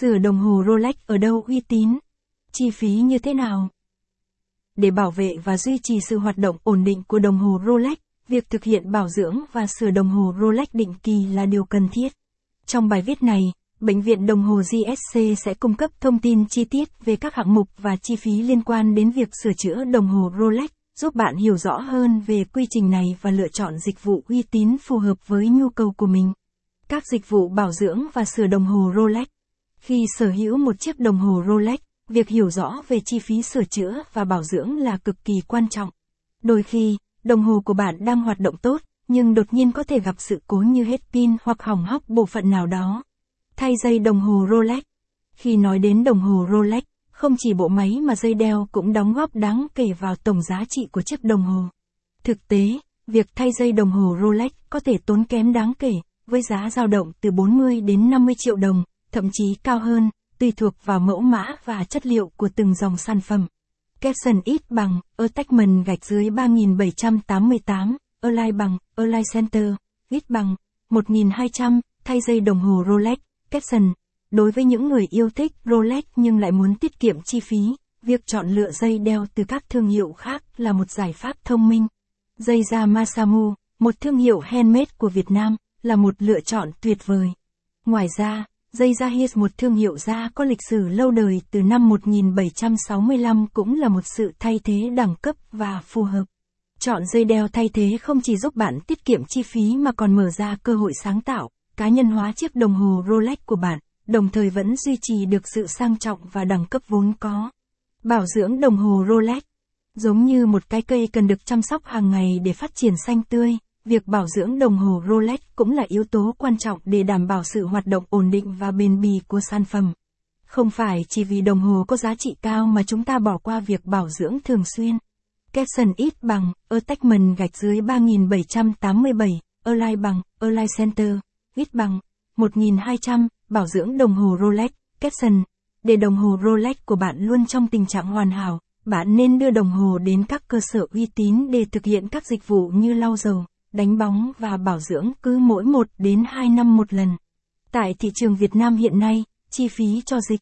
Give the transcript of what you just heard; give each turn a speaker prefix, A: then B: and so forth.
A: Sửa đồng hồ Rolex ở đâu uy tín? Chi phí như thế nào? Để bảo vệ và duy trì sự hoạt động ổn định của đồng hồ Rolex, việc thực hiện bảo dưỡng và sửa đồng hồ Rolex định kỳ là điều cần thiết. Trong bài viết này, Bệnh viện đồng hồ GSC sẽ cung cấp thông tin chi tiết về các hạng mục và chi phí liên quan đến việc sửa chữa đồng hồ Rolex, giúp bạn hiểu rõ hơn về quy trình này và lựa chọn dịch vụ uy tín phù hợp với nhu cầu của mình. Các dịch vụ bảo dưỡng và sửa đồng hồ Rolex. Khi sở hữu một chiếc đồng hồ Rolex, việc hiểu rõ về chi phí sửa chữa và bảo dưỡng là cực kỳ quan trọng. Đôi khi, đồng hồ của bạn đang hoạt động tốt, nhưng đột nhiên có thể gặp sự cố như hết pin hoặc hỏng hóc bộ phận nào đó. Thay dây đồng hồ Rolex. Khi nói đến đồng hồ Rolex, không chỉ bộ máy mà dây đeo cũng đóng góp đáng kể vào tổng giá trị của chiếc đồng hồ. Thực tế, việc thay dây đồng hồ Rolex có thể tốn kém đáng kể, với giá dao động từ 40 đến 50 triệu đồng, thậm chí cao hơn, tùy thuộc vào mẫu mã và chất liệu của từng dòng sản phẩm. Capson ít bằng, Attachment gạch dưới 3788, Align bằng, Align Center, ít bằng, 1200, thay dây đồng hồ Rolex, Capson. Đối với những người yêu thích Rolex nhưng lại muốn tiết kiệm chi phí, việc chọn lựa dây đeo từ các thương hiệu khác là một giải pháp thông minh. Dây da Masamu, một thương hiệu handmade của Việt Nam, là một lựa chọn tuyệt vời. Ngoài ra, dây da His một thương hiệu da có lịch sử lâu đời từ năm 1765 cũng là một sự thay thế đẳng cấp và phù hợp. Chọn dây đeo thay thế không chỉ giúp bạn tiết kiệm chi phí mà còn mở ra cơ hội sáng tạo, cá nhân hóa chiếc đồng hồ Rolex của bạn, đồng thời vẫn duy trì được sự sang trọng và đẳng cấp vốn có. Bảo dưỡng đồng hồ Rolex Giống như một cái cây cần được chăm sóc hàng ngày để phát triển xanh tươi, việc bảo dưỡng đồng hồ Rolex cũng là yếu tố quan trọng để đảm bảo sự hoạt động ổn định và bền bì của sản phẩm. Không phải chỉ vì đồng hồ có giá trị cao mà chúng ta bỏ qua việc bảo dưỡng thường xuyên. Capson ít bằng, Attachment gạch dưới 3787, Align bằng, Align Center, ít bằng, 1200, bảo dưỡng đồng hồ Rolex, Capson. Để đồng hồ Rolex của bạn luôn trong tình trạng hoàn hảo, bạn nên đưa đồng hồ đến các cơ sở uy tín để thực hiện các dịch vụ như lau dầu, đánh bóng và bảo dưỡng cứ mỗi 1 đến 2 năm một lần. Tại thị trường Việt Nam hiện nay, chi phí cho dịch